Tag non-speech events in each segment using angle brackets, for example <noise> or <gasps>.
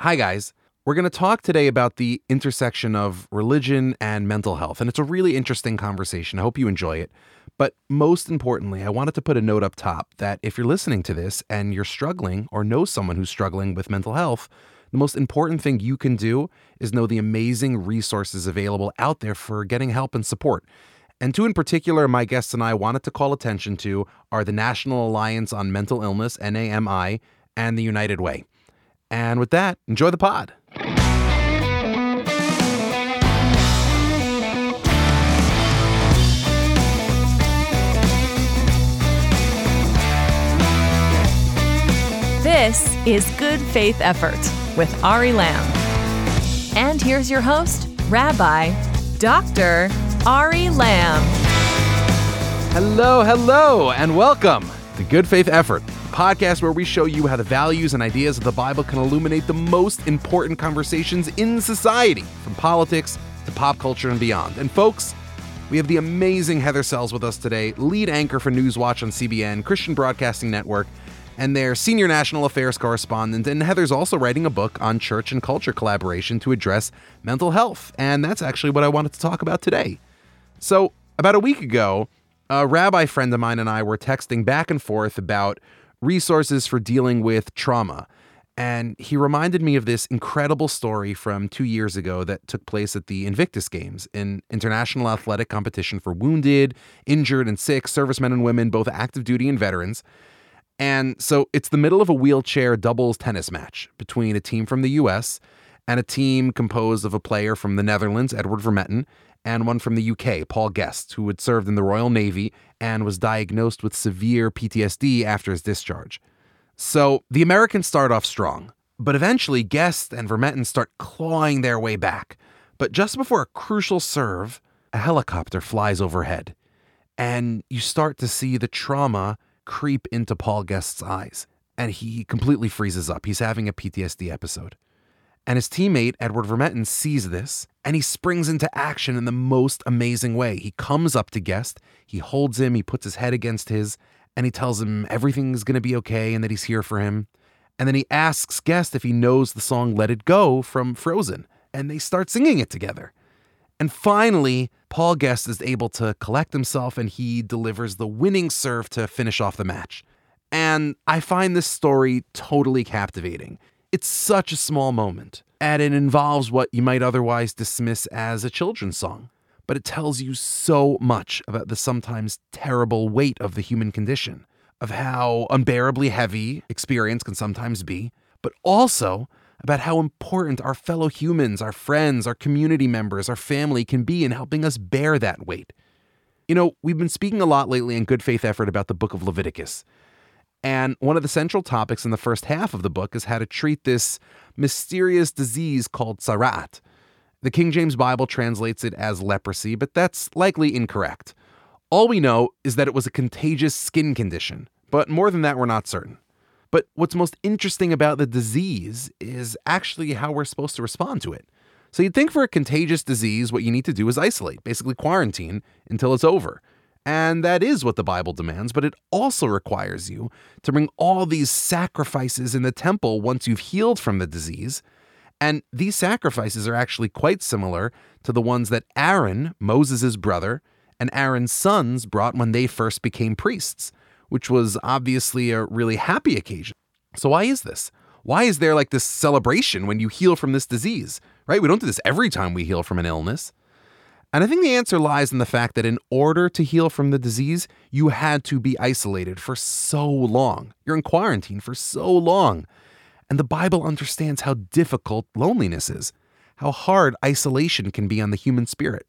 Hi, guys. We're going to talk today about the intersection of religion and mental health, and it's a really interesting conversation. I hope you enjoy it. But most importantly, I wanted to put a note up top that if you're listening to this and you're struggling or know someone who's struggling with mental health, the most important thing you can do is know the amazing resources available out there for getting help and support. And two in particular, my guests and I wanted to call attention to are the National Alliance on Mental Illness, NAMI, and the United Way. And with that, enjoy the pod. This is Good Faith Effort with Ari Lamm. And here's your host, Rabbi Dr. Ari Lamm. Hello, hello, and welcome to Good Faith Effort, podcast where we show you how the values and ideas of the Bible can illuminate the most important conversations in society, from politics to pop culture and beyond. And folks, we have the amazing Heather Sells with us today, lead anchor for Newswatch on CBN, Christian Broadcasting Network, and their senior national affairs correspondent. And Heather's also writing a book on church and culture collaboration to address mental health. And that's actually what I wanted to talk about today. So, about a week ago, a rabbi friend of mine and I were texting back and forth about resources for dealing with trauma. And he reminded me of this incredible story from two years ago that took place at the Invictus Games, an international athletic competition for wounded, injured, and sick servicemen and women, both active duty and veterans. And so it's the middle of a wheelchair doubles tennis match between a team from the US and a team composed of a player from the Netherlands, Edward Vermetten, and one from the UK, Paul Guest, who had served in the Royal Navy and was diagnosed with severe PTSD after his discharge. So the Americans start off strong, but eventually Guest and Vermetten start clawing their way back. But just before a crucial serve, a helicopter flies overhead, and you start to see the trauma creep into Paul Guest's eyes, and he completely freezes up. He's having a PTSD episode. And his teammate, Edward Vermetten, sees this and he springs into action in the most amazing way. He comes up to Guest, he holds him, he puts his head against his, and he tells him everything's going to be okay and that he's here for him. And then he asks Guest if he knows the song Let It Go from Frozen, and they start singing it together. And finally, Paul Guest is able to collect himself and he delivers the winning serve to finish off the match. And I find this story totally captivating. It's such a small moment, and it involves what you might otherwise dismiss as a children's song, but it tells you so much about the sometimes terrible weight of the human condition, of how unbearably heavy experience can sometimes be, but also about how important our fellow humans, our friends, our community members, our family can be in helping us bear that weight. You know, we've been speaking a lot lately in Good Faith Effort about the book of Leviticus. And one of the central topics in the first half of the book is how to treat this mysterious disease called tzara'at. The King James Bible translates it as leprosy, but that's likely incorrect. All we know is that it was a contagious skin condition, but more than that, we're not certain. But what's most interesting about the disease is actually how we're supposed to respond to it. So you'd think for a contagious disease, what you need to do is isolate, basically quarantine until it's over. And that is what the Bible demands, but it also requires you to bring all these sacrifices in the temple once you've healed from the disease. And these sacrifices are actually quite similar to the ones that Aaron, Moses' brother, and Aaron's sons brought when they first became priests which was obviously a really happy occasion. So, why is this? Why is there like this celebration when you heal from this disease, right? We don't do this every time we heal from an illness. And I think the answer lies in the fact that in order to heal from the disease, you had to be isolated for so long. You're in quarantine for so long. And the Bible understands how difficult loneliness is, how hard isolation can be on the human spirit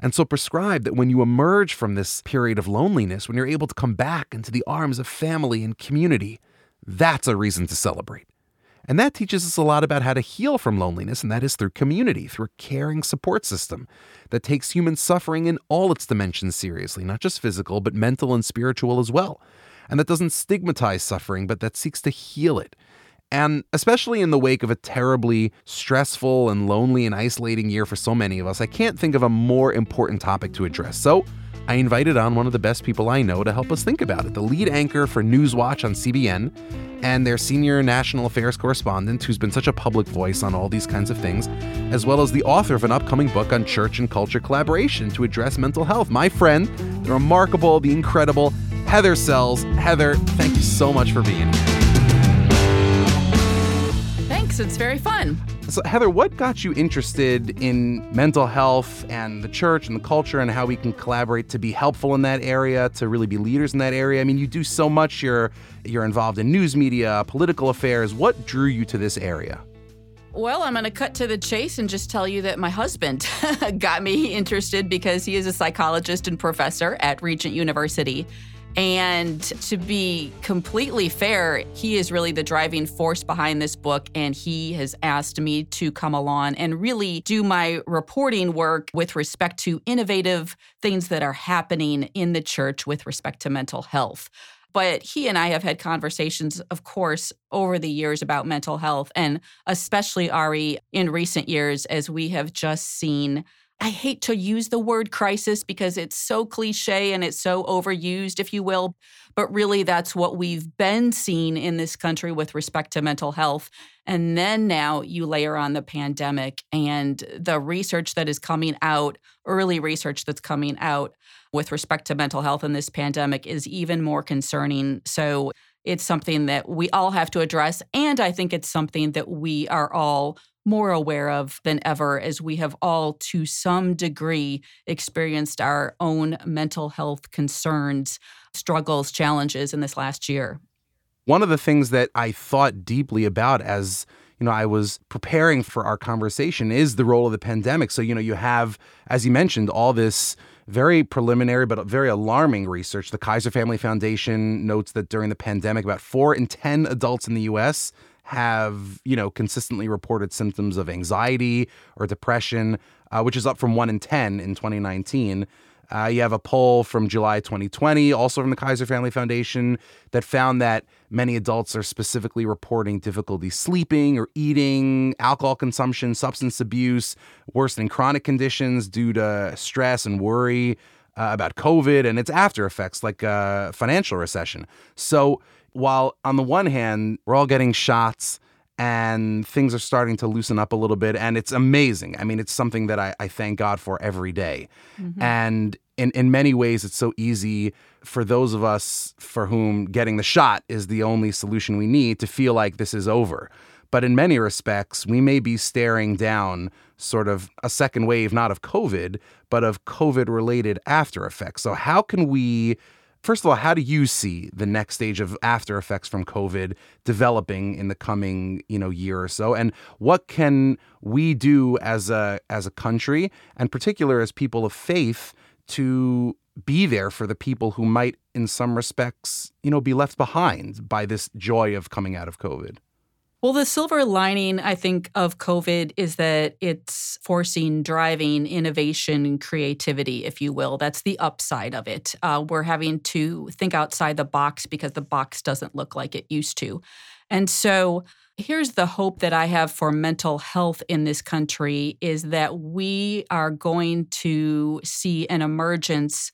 and so prescribe that when you emerge from this period of loneliness, when you're able to come back into the arms of family and community, that's a reason to celebrate. And that teaches us a lot about how to heal from loneliness, and that is through community, through a caring support system that takes human suffering in all its dimensions seriously, not just physical, but mental and spiritual as well. And that doesn't stigmatize suffering, but that seeks to heal it and especially in the wake of a terribly stressful and lonely and isolating year for so many of us, I can't think of a more important topic to address. So, I invited on one of the best people I know to help us think about it the lead anchor for Newswatch on CBN and their senior national affairs correspondent, who's been such a public voice on all these kinds of things, as well as the author of an upcoming book on church and culture collaboration to address mental health. My friend, the remarkable, the incredible Heather Sells. Heather, thank you so much for being here. Thanks. It's very fun. So, Heather, what got you interested in mental health and the church and the culture and how we can collaborate to be helpful in that area, to really be leaders in that area? I mean, you do so much. You're you're involved in news media, political affairs. What drew you to this area? Well, I'm going to cut to the chase and just tell you that my husband <laughs> got me interested because he is a psychologist and professor at Regent University. And to be completely fair, he is really the driving force behind this book. And he has asked me to come along and really do my reporting work with respect to innovative things that are happening in the church with respect to mental health. But he and I have had conversations, of course, over the years about mental health, and especially Ari in recent years, as we have just seen I hate to use the word crisis because it's so cliche and it's so overused, if you will. But really, that's what we've been seeing in this country with respect to mental health. And then now you layer on the pandemic and the research that is coming out, early research that's coming out with respect to mental health in this pandemic is even more concerning. So it's something that we all have to address. And I think it's something that we are all more aware of than ever as we have all, to some degree, experienced our own mental health concerns, struggles, challenges in this last year. One of the things that I thought deeply about as you know, I was preparing for our conversation is the role of the pandemic. So, you know, you have, as you mentioned, all this very preliminary but very alarming research. The Kaiser Family Foundation notes that during the pandemic, about four in 10 adults in the US have, you know, consistently reported symptoms of anxiety or depression, uh, which is up from 1 in 10 in 2019. Uh, you have a poll from July 2020, also from the Kaiser Family Foundation, that found that many adults are specifically reporting difficulty sleeping or eating, alcohol consumption, substance abuse, worsening chronic conditions due to stress and worry uh, about COVID and its after effects, like uh, financial recession. So, while on the one hand, we're all getting shots and things are starting to loosen up a little bit, and it's amazing. I mean, it's something that I, I thank God for every day. Mm-hmm. And in, in many ways, it's so easy for those of us for whom getting the shot is the only solution we need to feel like this is over. But in many respects, we may be staring down sort of a second wave, not of COVID, but of COVID related after effects. So, how can we First of all, how do you see the next stage of after effects from COVID developing in the coming, you know, year or so? And what can we do as a as a country, and particular as people of faith, to be there for the people who might, in some respects, you know, be left behind by this joy of coming out of COVID? Well, the silver lining, I think, of COVID is that it's forcing, driving innovation and creativity, if you will. That's the upside of it. Uh, we're having to think outside the box because the box doesn't look like it used to. And so, here's the hope that I have for mental health in this country is that we are going to see an emergence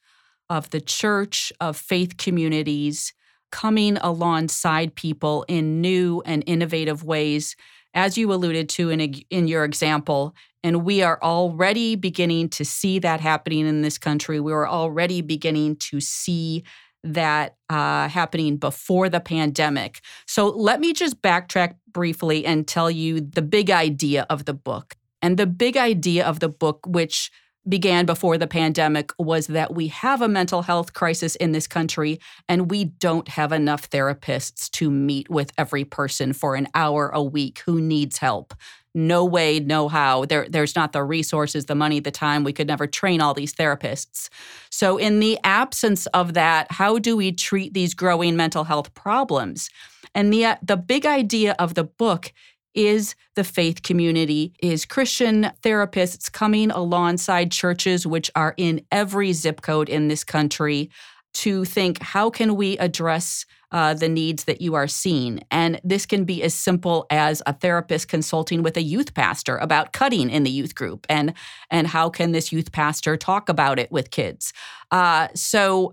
of the church, of faith communities coming alongside people in new and innovative ways, as you alluded to in, a, in your example. And we are already beginning to see that happening in this country. We are already beginning to see that uh, happening before the pandemic. So let me just backtrack briefly and tell you the big idea of the book. And the big idea of the book, which began before the pandemic was that we have a mental health crisis in this country and we don't have enough therapists to meet with every person for an hour a week who needs help. No way, no how. There, there's not the resources, the money, the time. We could never train all these therapists. So, in the absence of that, how do we treat these growing mental health problems? And the, uh, the big idea of the book is the faith community, is Christian therapists coming alongside churches, which are in every zip code in this country, to think how can we address uh, the needs that you are seeing. And this can be as simple as a therapist consulting with a youth pastor about cutting in the youth group and, and how can this youth pastor talk about it with kids. Uh, so,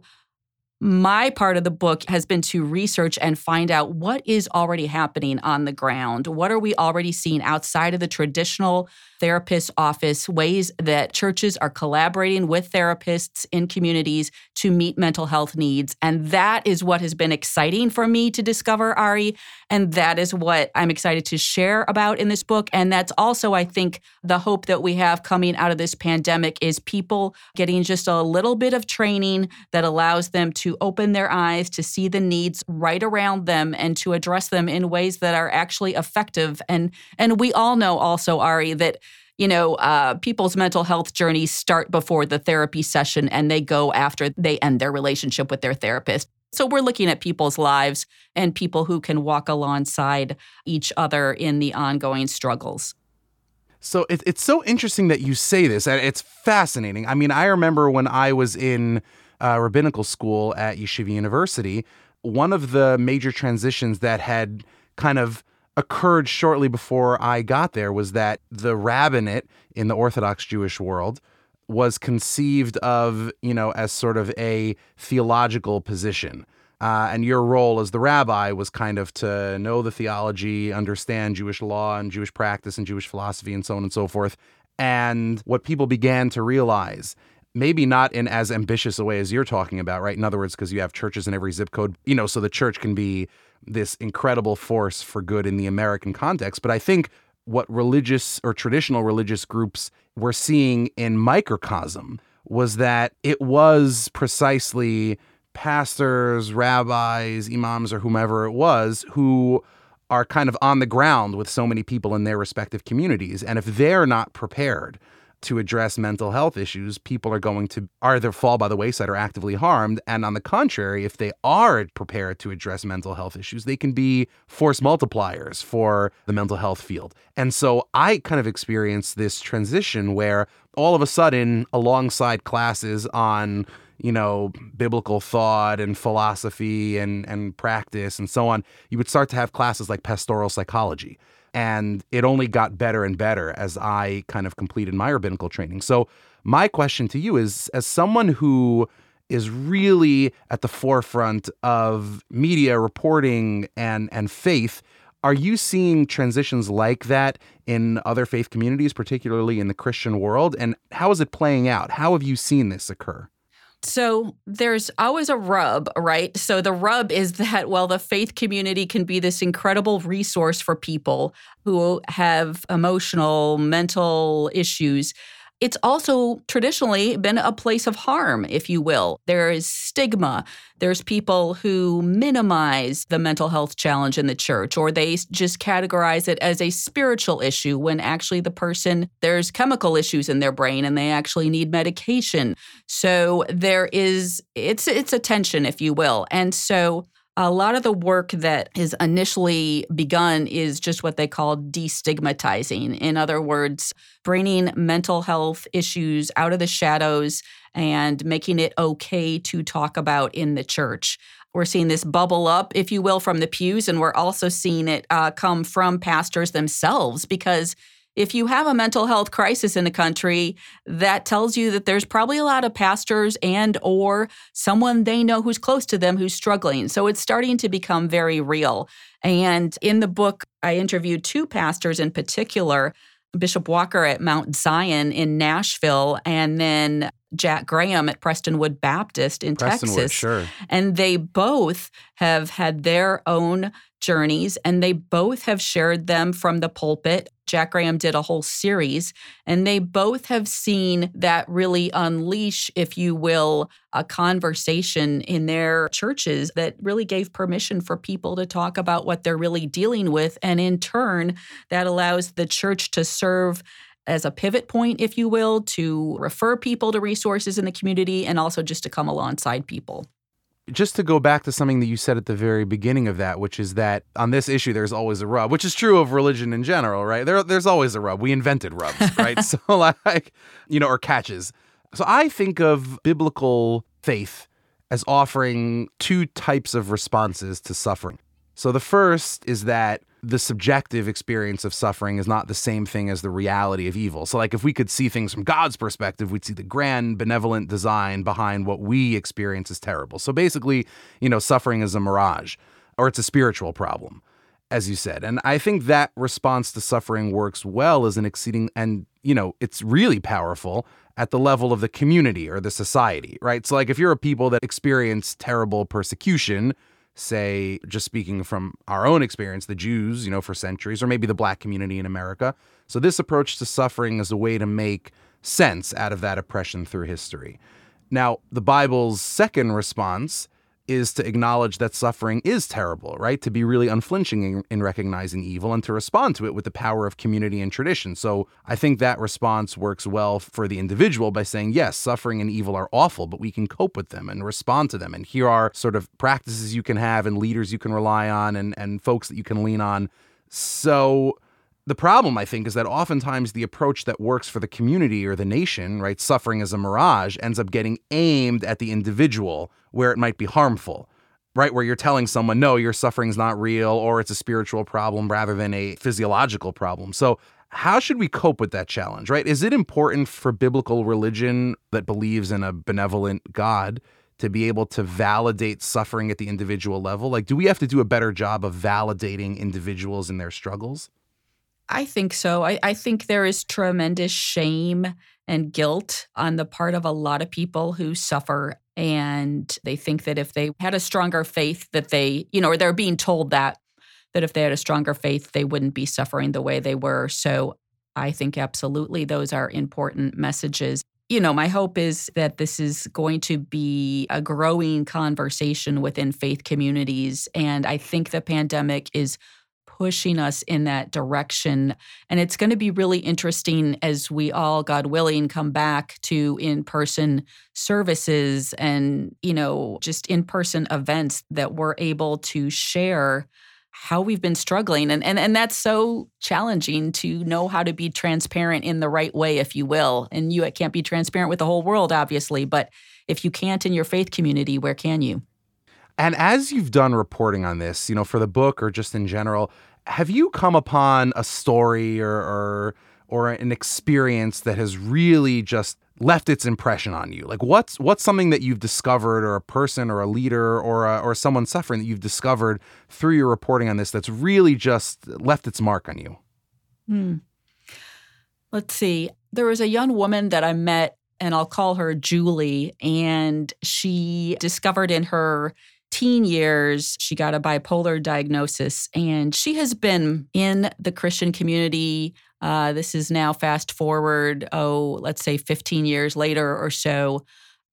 my part of the book has been to research and find out what is already happening on the ground. What are we already seeing outside of the traditional therapist office, ways that churches are collaborating with therapists in communities to meet mental health needs. And that is what has been exciting for me to discover, Ari. And that is what I'm excited to share about in this book. And that's also, I think, the hope that we have coming out of this pandemic is people getting just a little bit of training that allows them open their eyes to see the needs right around them and to address them in ways that are actually effective. And and we all know also, Ari, that you know, uh, people's mental health journeys start before the therapy session and they go after they end their relationship with their therapist. So we're looking at people's lives and people who can walk alongside each other in the ongoing struggles. So it, it's so interesting that you say this. It's fascinating. I mean, I remember when I was in uh, rabbinical school at Yeshiva University, one of the major transitions that had kind of occurred shortly before I got there was that the rabbinate in the Orthodox Jewish world was conceived of, you know, as sort of a theological position. Uh, and your role as the rabbi was kind of to know the theology, understand Jewish law and Jewish practice and Jewish philosophy and so on and so forth. And what people began to realize, maybe not in as ambitious a way as you're talking about, right? In other words, because you have churches in every zip code, you know, so the church can be this incredible force for good in the American context. But I think what religious or traditional religious groups were seeing in microcosm was that it was precisely pastors, rabbis, imams, or whomever it was who are kind of on the ground with so many people in their respective communities. And if they're not prepared to address mental health issues, people are going to either fall by the wayside or actively harmed. And on the contrary, if they are prepared to address mental health issues, they can be force multipliers for the mental health field. And so I kind of experienced this transition where all of a sudden, alongside classes on you know, biblical thought and philosophy and, and practice and so on, you would start to have classes like pastoral psychology. And it only got better and better as I kind of completed my rabbinical training. So, my question to you is as someone who is really at the forefront of media reporting and, and faith, are you seeing transitions like that in other faith communities, particularly in the Christian world? And how is it playing out? How have you seen this occur? So there's always a rub, right? So the rub is that, well, the faith community can be this incredible resource for people who have emotional, mental issues it's also traditionally been a place of harm, if you will. There is stigma. There's people who minimize the mental health challenge in the church, or they just categorize it as a spiritual issue when actually the person, there's chemical issues in their brain and they actually need medication. So there is, it's, it's a tension, if you will. And so a lot of the work that is initially begun is just what they call destigmatizing. In other words, bringing mental health issues out of the shadows and making it okay to talk about in the church. We're seeing this bubble up, if you will, from the pews, and we're also seeing it uh, come from pastors themselves because if you have a mental health crisis in the country that tells you that there's probably a lot of pastors and or someone they know who's close to them who's struggling. So it's starting to become very real. And in the book i interviewed two pastors in particular bishop walker at mount zion in nashville and then Jack Graham at Prestonwood Baptist in Prestonwood, Texas. Sure. And they both have had their own journeys and they both have shared them from the pulpit. Jack Graham did a whole series and they both have seen that really unleash, if you will, a conversation in their churches that really gave permission for people to talk about what they're really dealing with. And in turn, that allows the church to serve as a pivot point, if you will, to refer people to resources in the community and also just to come alongside people just to go back to something that you said at the very beginning of that, which is that on this issue, there's always a rub, which is true of religion in general, right? There, there's always a rub. We invented rubs, <laughs> right? so, like, you know, or catches. So I think of biblical faith as offering two types of responses to suffering. So the first is that the subjective experience of suffering is not the same thing as the reality of evil. So, like, if we could see things from God's perspective, we'd see the grand, benevolent design behind what we experience as terrible. So, basically, you know, suffering is a mirage or it's a spiritual problem, as you said. And I think that response to suffering works well as an exceeding, and, you know, it's really powerful at the level of the community or the society, right? So, like, if you're a people that experience terrible persecution, say, just speaking from our own experience, the Jews, you know, for centuries, or maybe the black community in America. So, this approach to suffering is a way to make sense out of that oppression through history. Now, the Bible's second response is to acknowledge that suffering is terrible, right? To be really unflinching in, in, recognizing evil and to respond to it with the power of community and tradition. So I think that response works well for the individual by saying, yes, suffering and evil are awful, but we can cope with them and respond to them. And here are sort of practices you can have and leaders you can rely on and, and folks that you can lean on. So the problem, I think, is that oftentimes the approach that works for the community or the nation, right, suffering as a mirage, ends up getting aimed at the individual where it might be harmful, right? Where you're telling someone, no, your suffering's not real or it's a spiritual problem rather than a physiological problem. So, how should we cope with that challenge, right? Is it important for biblical religion that believes in a benevolent God to be able to validate suffering at the individual level? Like, do we have to do a better job of validating individuals in their struggles? I think so. I, I think there is tremendous shame and guilt on the part of a lot of people who suffer and they think that if they had a stronger faith that they you know or they're being told that that if they had a stronger faith they wouldn't be suffering the way they were so i think absolutely those are important messages you know my hope is that this is going to be a growing conversation within faith communities and i think the pandemic is pushing us in that direction. And it's going to be really interesting as we all, God willing, come back to in person services and, you know, just in person events that we're able to share how we've been struggling. And, and and that's so challenging to know how to be transparent in the right way if you will. And you can't be transparent with the whole world obviously but if you can't in your faith community where can you? And as you've done reporting on this you know for the book or just in general have you come upon a story or, or or an experience that has really just left its impression on you? Like what's what's something that you've discovered or a person or a leader or a, or someone suffering that you've discovered through your reporting on this that's really just left its mark on you? Hmm. Let's see. There was a young woman that I met and I'll call her Julie and she discovered in her teen years, she got a bipolar diagnosis, and she has been in the Christian community. Uh, this is now fast forward, oh, let's say 15 years later or so,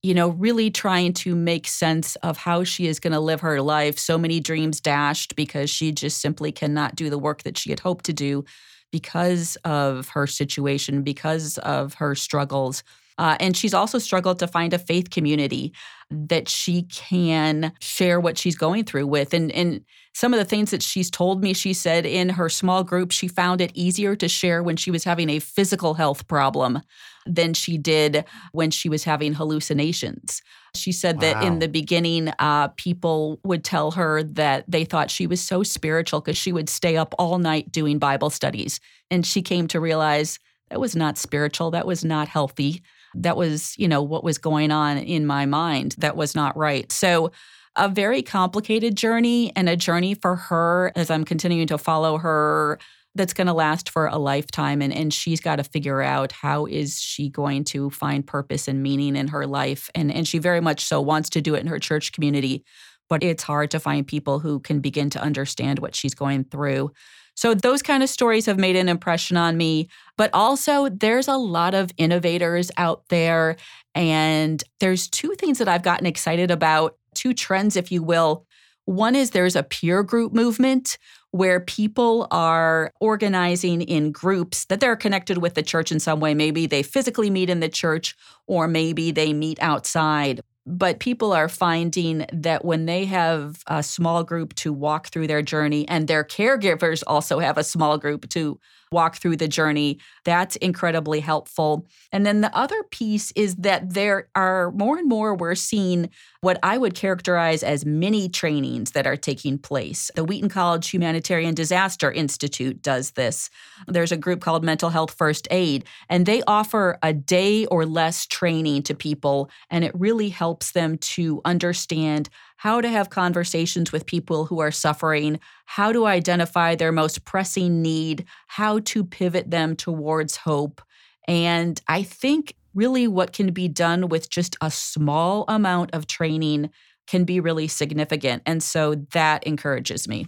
you know, really trying to make sense of how she is going to live her life. So many dreams dashed because she just simply cannot do the work that she had hoped to do because of her situation, because of her struggles. Uh, and she's also struggled to find a faith community that she can share what she's going through with. And, and some of the things that she's told me, she said in her small group, she found it easier to share when she was having a physical health problem than she did when she was having hallucinations. She said wow. that in the beginning, uh, people would tell her that they thought she was so spiritual because she would stay up all night doing Bible studies. And she came to realize that was not spiritual, that was not healthy that was, you know, what was going on in my mind that was not right. So, a very complicated journey and a journey for her as I'm continuing to follow her that's going to last for a lifetime and and she's got to figure out how is she going to find purpose and meaning in her life and and she very much so wants to do it in her church community but it's hard to find people who can begin to understand what she's going through so those kind of stories have made an impression on me. But also, there's a lot of innovators out there. And there's two things that I've gotten excited about, two trends, if you will. One is there's a peer group movement where people are organizing in groups that they're connected with the church in some way. Maybe they physically meet in the church, or maybe they meet outside. But people are finding that when they have a small group to walk through their journey and their caregivers also have a small group to walk through the journey. That's incredibly helpful. And then the other piece is that there are more and more we're seeing what I would characterize as mini trainings that are taking place. The Wheaton College Humanitarian Disaster Institute does this. There's a group called Mental Health First Aid, and they offer a day or less training to people, and it really helps them to understand how to have conversations with people who are suffering, how to identify their most pressing need, how to pivot them towards hope. And I think really what can be done with just a small amount of training can be really significant. And so that encourages me.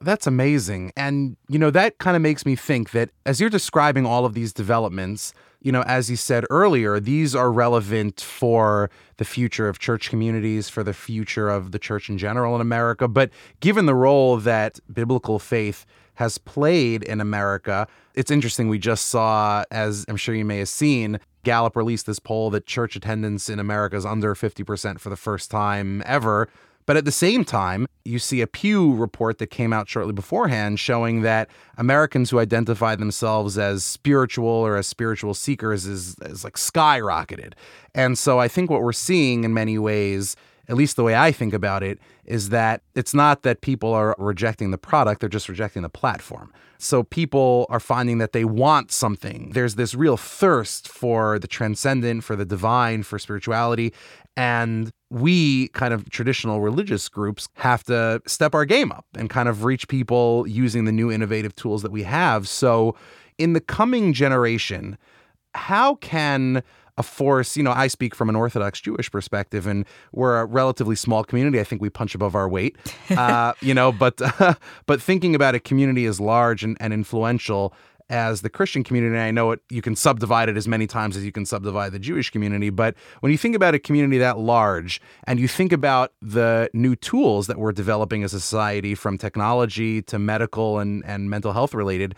That's amazing. And, you know, that kind of makes me think that as you're describing all of these developments, you know, as you said earlier, these are relevant for the future of church communities, for the future of the church in general in America. But given the role that biblical faith has played in America, it's interesting. We just saw, as I'm sure you may have seen, Gallup released this poll that church attendance in America is under 50% for the first time ever. But at the same time, you see a Pew report that came out shortly beforehand showing that Americans who identify themselves as spiritual or as spiritual seekers is, is like skyrocketed. And so I think what we're seeing in many ways at least the way I think about it, is that it's not that people are rejecting the product, they're just rejecting the platform. So people are finding that they want something. There's this real thirst for the transcendent, for the divine, for spirituality. And we, kind of traditional religious groups, have to step our game up and kind of reach people using the new innovative tools that we have. So, in the coming generation, how can a force, you know, I speak from an Orthodox Jewish perspective, and we're a relatively small community. I think we punch above our weight, <laughs> uh, you know. But uh, <laughs> but thinking about a community as large and, and influential as the Christian community, and I know it, you can subdivide it as many times as you can subdivide the Jewish community. But when you think about a community that large and you think about the new tools that we're developing as a society from technology to medical and, and mental health related,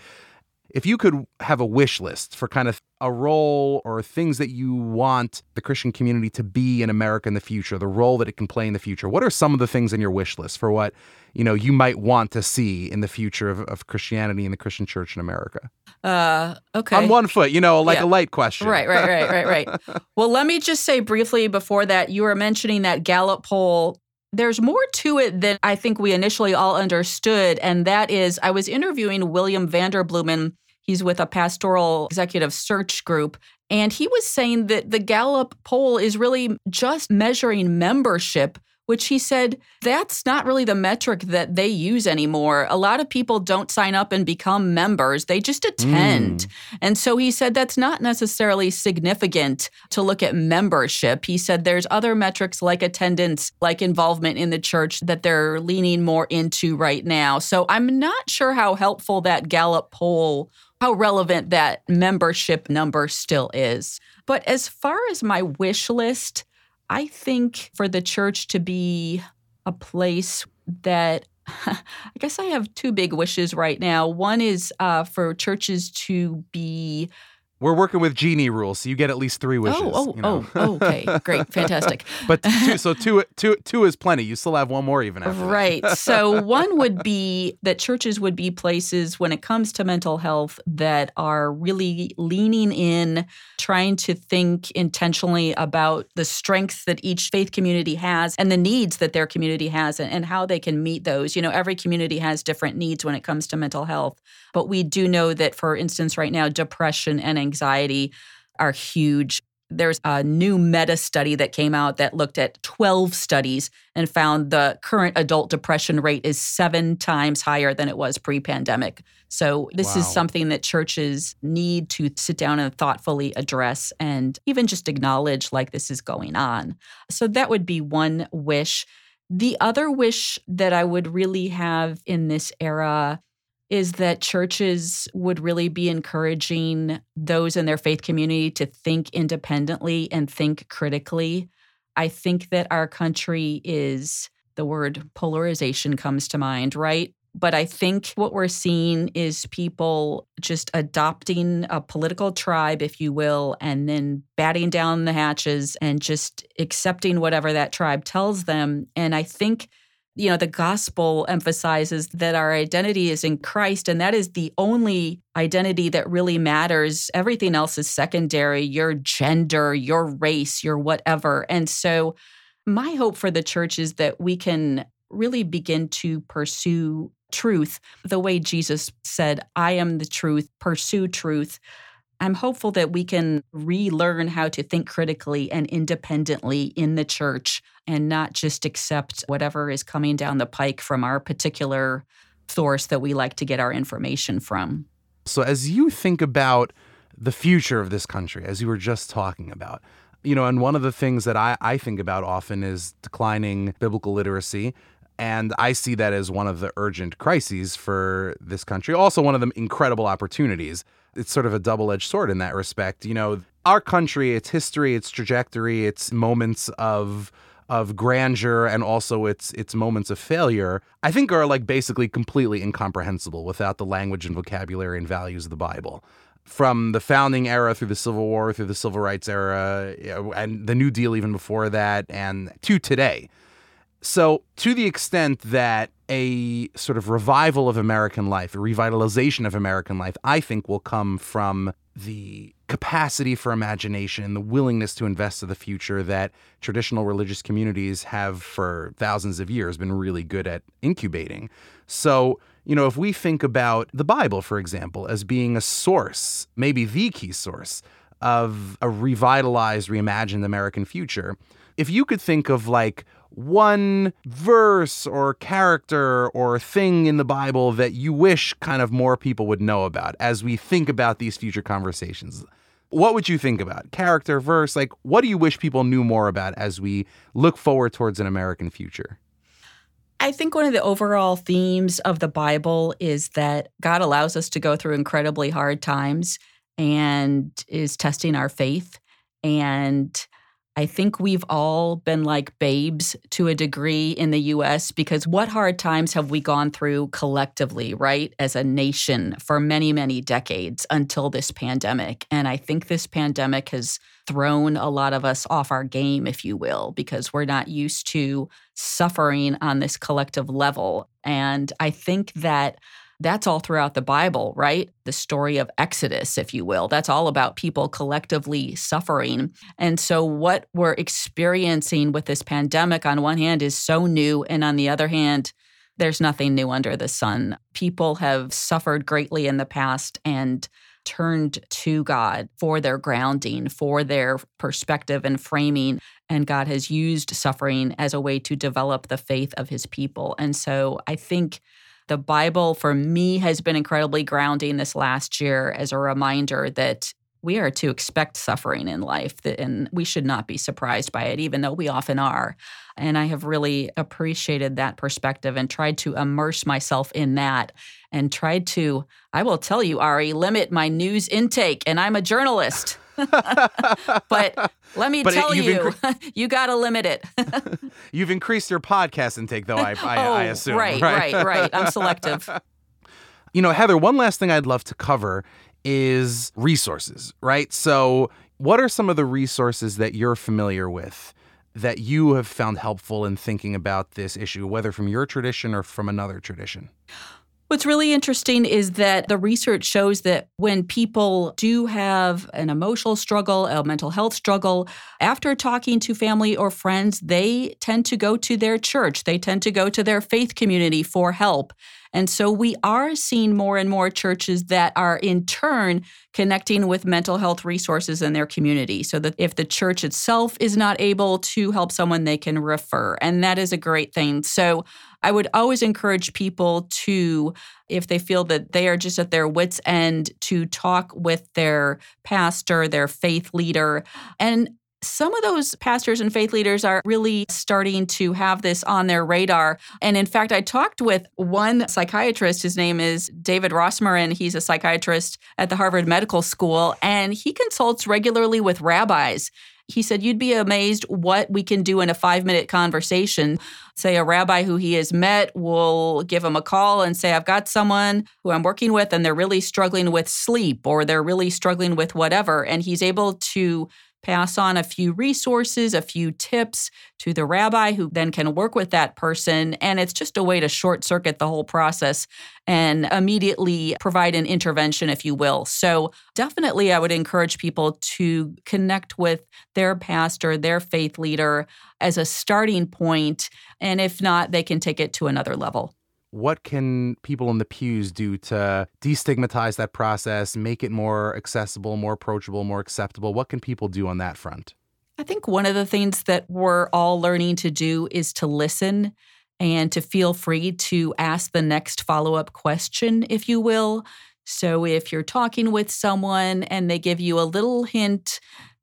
if you could have a wish list for kind of a role or things that you want the Christian community to be in America in the future, the role that it can play in the future, what are some of the things in your wish list for what you know you might want to see in the future of, of Christianity and the Christian church in America? Uh, okay. On one foot, you know, like yeah. a light question. Right, right, right, right, right. <laughs> well, let me just say briefly before that, you were mentioning that Gallup poll there's more to it than I think we initially all understood. And that is, I was interviewing William Vanderbloemen. He's with a pastoral executive search group. And he was saying that the Gallup poll is really just measuring membership which he said that's not really the metric that they use anymore. A lot of people don't sign up and become members, they just attend. Mm. And so he said that's not necessarily significant to look at membership. He said there's other metrics like attendance, like involvement in the church that they're leaning more into right now. So I'm not sure how helpful that Gallup poll how relevant that membership number still is. But as far as my wish list, I think for the church to be a place that <laughs> I guess I have two big wishes right now. One is uh, for churches to be we're working with genie rules, so you get at least three oh, wishes. Oh, oh, you know? oh, oh okay, great, <laughs> fantastic. but <laughs> two, so two, two, two is plenty. You still have one more even after. That. Right. so <laughs> one would be that churches would be places when it comes to mental health that are really leaning in, trying to think intentionally about the strengths that each faith community has and the needs that their community has and, and how they can meet those. You know, every community has different needs when it comes to mental health, but we do know that, for instance, right now, depression and anxiety are huge. There's a new meta study that came out that looked at 12 studies and found the current adult depression rate is seven times higher than it was pre pandemic. So, this wow. is something that churches need to sit down and thoughtfully address and even just acknowledge like this is going on. So, that would be one wish. The other wish that I would really have in this era is that churches would really be encouraging those in their faith community to think independently and think critically. I think that our country is the word polarization comes to mind, right? But I think what we're seeing is people just adopting a political tribe, if you will, and then batting down the hatches and just accepting whatever that tribe tells them. And I think you know, the gospel emphasizes that our identity is in Christ, and that is the only identity that really matters. Everything else is secondary your gender, your race, your whatever. And so, my hope for the church is that we can really begin to pursue truth the way Jesus said, I am the truth, pursue truth. I'm hopeful that we can relearn how to think critically and independently in the church and not just accept whatever is coming down the pike from our particular source that we like to get our information from. So, as you think about the future of this country, as you were just talking about, you know, and one of the things that I, I think about often is declining biblical literacy. And I see that as one of the urgent crises for this country, also one of the incredible opportunities. It's sort of a double edged sword in that respect. You know, our country, its history, its trajectory, its moments of of grandeur and also its its moments of failure, I think are like basically completely incomprehensible without the language and vocabulary and values of the Bible from the founding era through the Civil War, through the Civil Rights era, and the New Deal even before that, and to today. So, to the extent that a sort of revival of American life, a revitalization of American life, I think will come from the capacity for imagination, the willingness to invest in the future that traditional religious communities have for thousands of years been really good at incubating. So, you know, if we think about the Bible, for example, as being a source, maybe the key source of a revitalized, reimagined American future, if you could think of like one verse or character or thing in the Bible that you wish kind of more people would know about as we think about these future conversations, what would you think about? Character, verse, like what do you wish people knew more about as we look forward towards an American future? I think one of the overall themes of the Bible is that God allows us to go through incredibly hard times and is testing our faith. And I think we've all been like babes to a degree in the US because what hard times have we gone through collectively, right, as a nation for many, many decades until this pandemic? And I think this pandemic has thrown a lot of us off our game, if you will, because we're not used to suffering on this collective level. And I think that that's all throughout the Bible, right? The story of Exodus, if you will. That's all about people collectively suffering. And so, what we're experiencing with this pandemic, on one hand, is so new. And on the other hand, there's nothing new under the sun. People have suffered greatly in the past and turned to God for their grounding, for their perspective and framing. And God has used suffering as a way to develop the faith of his people. And so I think the Bible for me has been incredibly grounding this last year as a reminder that we are to expect suffering in life and we should not be surprised by it even though we often are. And i have really appreciated that perspective and tried to immerse myself in that and tried to i will tell you ari limit my news intake and i'm a journalist <laughs> but let me but tell it, you, incre- <laughs> you got to limit it. <laughs> you've increased your podcast intake, though. I, I, oh, I assume. Right, right, right, right. I'm selective. You know, Heather. One last thing I'd love to cover is resources. Right. So, what are some of the resources that you're familiar with? That you have found helpful in thinking about this issue, whether from your tradition or from another tradition? <gasps> <gasps> What's really interesting is that the research shows that when people do have an emotional struggle, a mental health struggle, after talking to family or friends, they tend to go to their church. They tend to go to their faith community for help. And so we are seeing more and more churches that are in turn connecting with mental health resources in their community so that if the church itself is not able to help someone, they can refer. And that is a great thing. So I would always encourage people to, if they feel that they are just at their wits' end, to talk with their pastor, their faith leader, and some of those pastors and faith leaders are really starting to have this on their radar. And in fact, I talked with one psychiatrist. His name is David Rosmarin. He's a psychiatrist at the Harvard Medical School, and he consults regularly with rabbis. He said, You'd be amazed what we can do in a five minute conversation. Say, a rabbi who he has met will give him a call and say, I've got someone who I'm working with, and they're really struggling with sleep or they're really struggling with whatever. And he's able to pass on a few resources, a few tips to the rabbi who then can work with that person. And it's just a way to short circuit the whole process and immediately provide an intervention, if you will. So, definitely, I would encourage people to connect with their pastor, their faith leader as a starting point. And if not, they can take it to another level what can people in the pews do to destigmatize that process, make it more accessible, more approachable, more acceptable? What can people do on that front? I think one of the things that we're all learning to do is to listen and to feel free to ask the next follow up question, if you will. So if you're talking with someone and they give you a little hint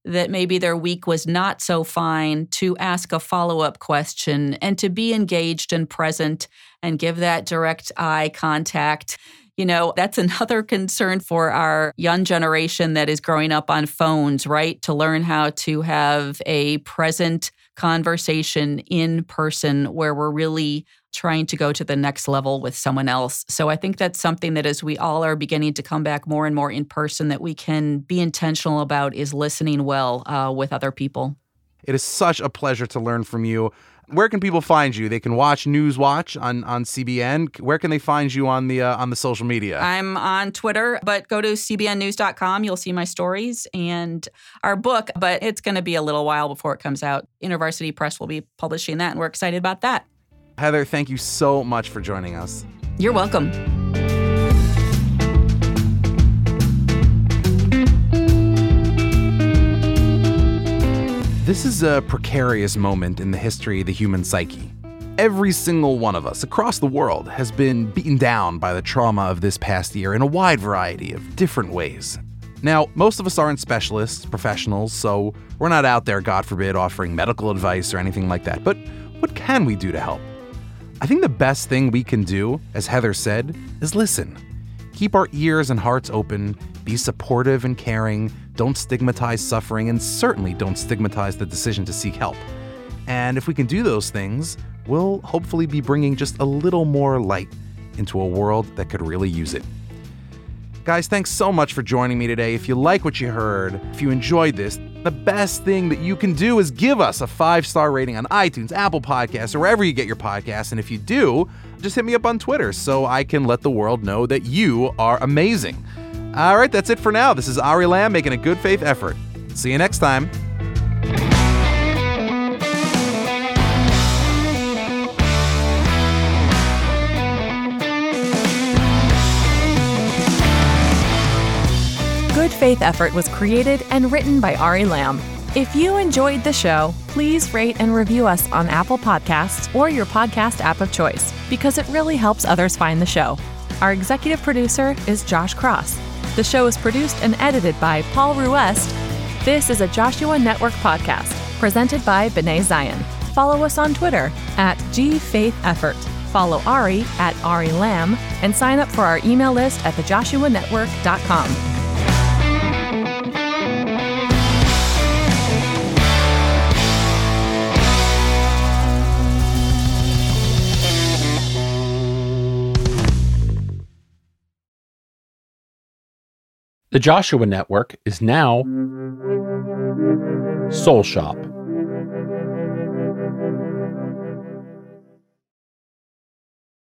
that maybe their week was not so fine to ask a follow up question and to be engaged and present and give that direct eye contact. You know, that's <laughs> another concern for our young generation that is growing up on phones, right? To learn how to have a present conversation in person where we're really trying to go to the next level with someone else. So I think that's something that as we all are beginning to come back more and more in person that we can be intentional about is listening well uh, with other people. It is such a pleasure to learn from you. Where can people find you? They can watch News Watch on, on CBN. Where can they find you on the uh, on the social media? I'm on Twitter, but go to cbnnews.com. You'll see my stories and our book, but it's going to be a little while before it comes out. InterVarsity Press will be publishing that, and we're excited about that. Heather, thank you so much for joining us. You're welcome. This is a precarious moment in the history of the human psyche. Every single one of us across the world has been beaten down by the trauma of this past year in a wide variety of different ways. Now, most of us aren't specialists, professionals, so we're not out there, God forbid, offering medical advice or anything like that. But what can we do to help? I think the best thing we can do, as Heather said, is listen. Keep our ears and hearts open, be supportive and caring, don't stigmatize suffering, and certainly don't stigmatize the decision to seek help. And if we can do those things, we'll hopefully be bringing just a little more light into a world that could really use it. Guys, thanks so much for joining me today. If you like what you heard, if you enjoyed this, the best thing that you can do is give us a five star rating on iTunes, Apple Podcasts, or wherever you get your podcasts. And if you do, just hit me up on Twitter so I can let the world know that you are amazing. All right, that's it for now. This is Ari Lamm making a good faith effort. See you next time. Faith Effort was created and written by Ari Lamm. If you enjoyed the show, please rate and review us on Apple Podcasts or your podcast app of choice because it really helps others find the show. Our executive producer is Josh Cross. The show is produced and edited by Paul Ruest. This is a Joshua Network podcast presented by B'nai Zion. Follow us on Twitter at GFaithEffort. Follow Ari at Ari Lamm and sign up for our email list at thejoshuanetwork.com. The Joshua Network is now mm-hmm. Soul Shop